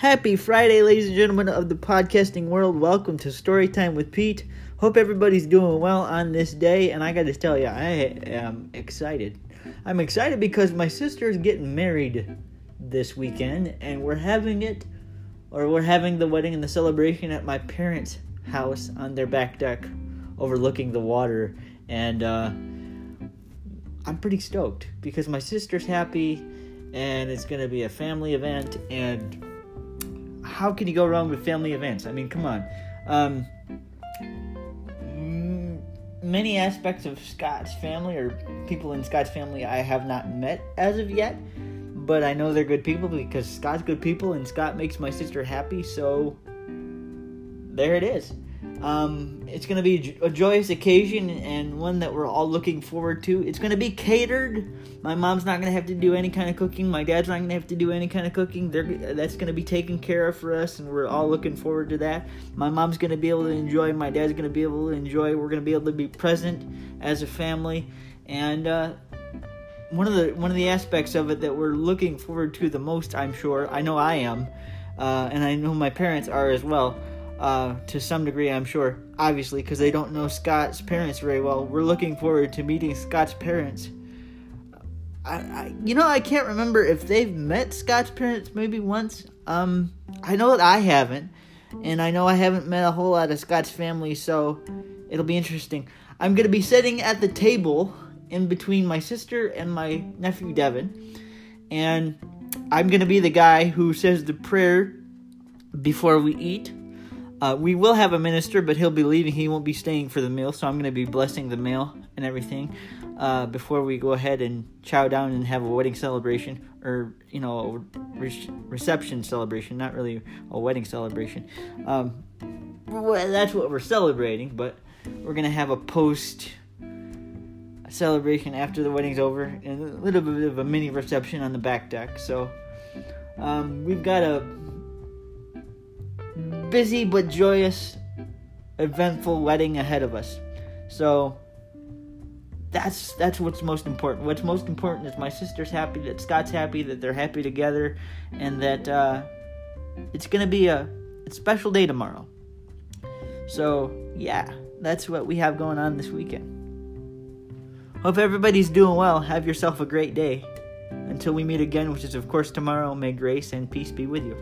Happy Friday, ladies and gentlemen of the podcasting world. Welcome to Storytime with Pete. Hope everybody's doing well on this day, and I got to tell you, I am excited. I'm excited because my sister is getting married this weekend, and we're having it, or we're having the wedding and the celebration at my parents' house on their back deck, overlooking the water, and uh, I'm pretty stoked because my sister's happy, and it's gonna be a family event, and how can you go wrong with family events? I mean, come on. Um, many aspects of Scott's family or people in Scott's family I have not met as of yet, but I know they're good people because Scott's good people and Scott makes my sister happy, so there it is. Um, it's going to be a joyous occasion and one that we're all looking forward to. It's going to be catered. My mom's not going to have to do any kind of cooking. My dad's not going to have to do any kind of cooking. They're, that's going to be taken care of for us, and we're all looking forward to that. My mom's going to be able to enjoy. My dad's going to be able to enjoy. We're going to be able to be present as a family, and uh, one of the one of the aspects of it that we're looking forward to the most, I'm sure. I know I am, uh, and I know my parents are as well uh, to some degree, I'm sure. Obviously, because they don't know Scott's parents very well. We're looking forward to meeting Scott's parents. I, I, you know, I can't remember if they've met Scott's parents maybe once. Um, I know that I haven't, and I know I haven't met a whole lot of Scott's family, so it'll be interesting. I'm gonna be sitting at the table in between my sister and my nephew Devin, and I'm gonna be the guy who says the prayer before we eat uh, we will have a minister, but he'll be leaving. He won't be staying for the meal, so I'm going to be blessing the meal and everything uh, before we go ahead and chow down and have a wedding celebration, or you know, a re- reception celebration. Not really a wedding celebration. Um, well, that's what we're celebrating, but we're going to have a post celebration after the wedding's over, and a little bit of a mini reception on the back deck. So um, we've got a busy but joyous, eventful wedding ahead of us. So that's that's what's most important. What's most important is my sister's happy, that Scott's happy, that they're happy together, and that uh, it's gonna be a, a special day tomorrow. So yeah, that's what we have going on this weekend. Hope everybody's doing well. Have yourself a great day. Until we meet again, which is of course tomorrow, may grace and peace be with you.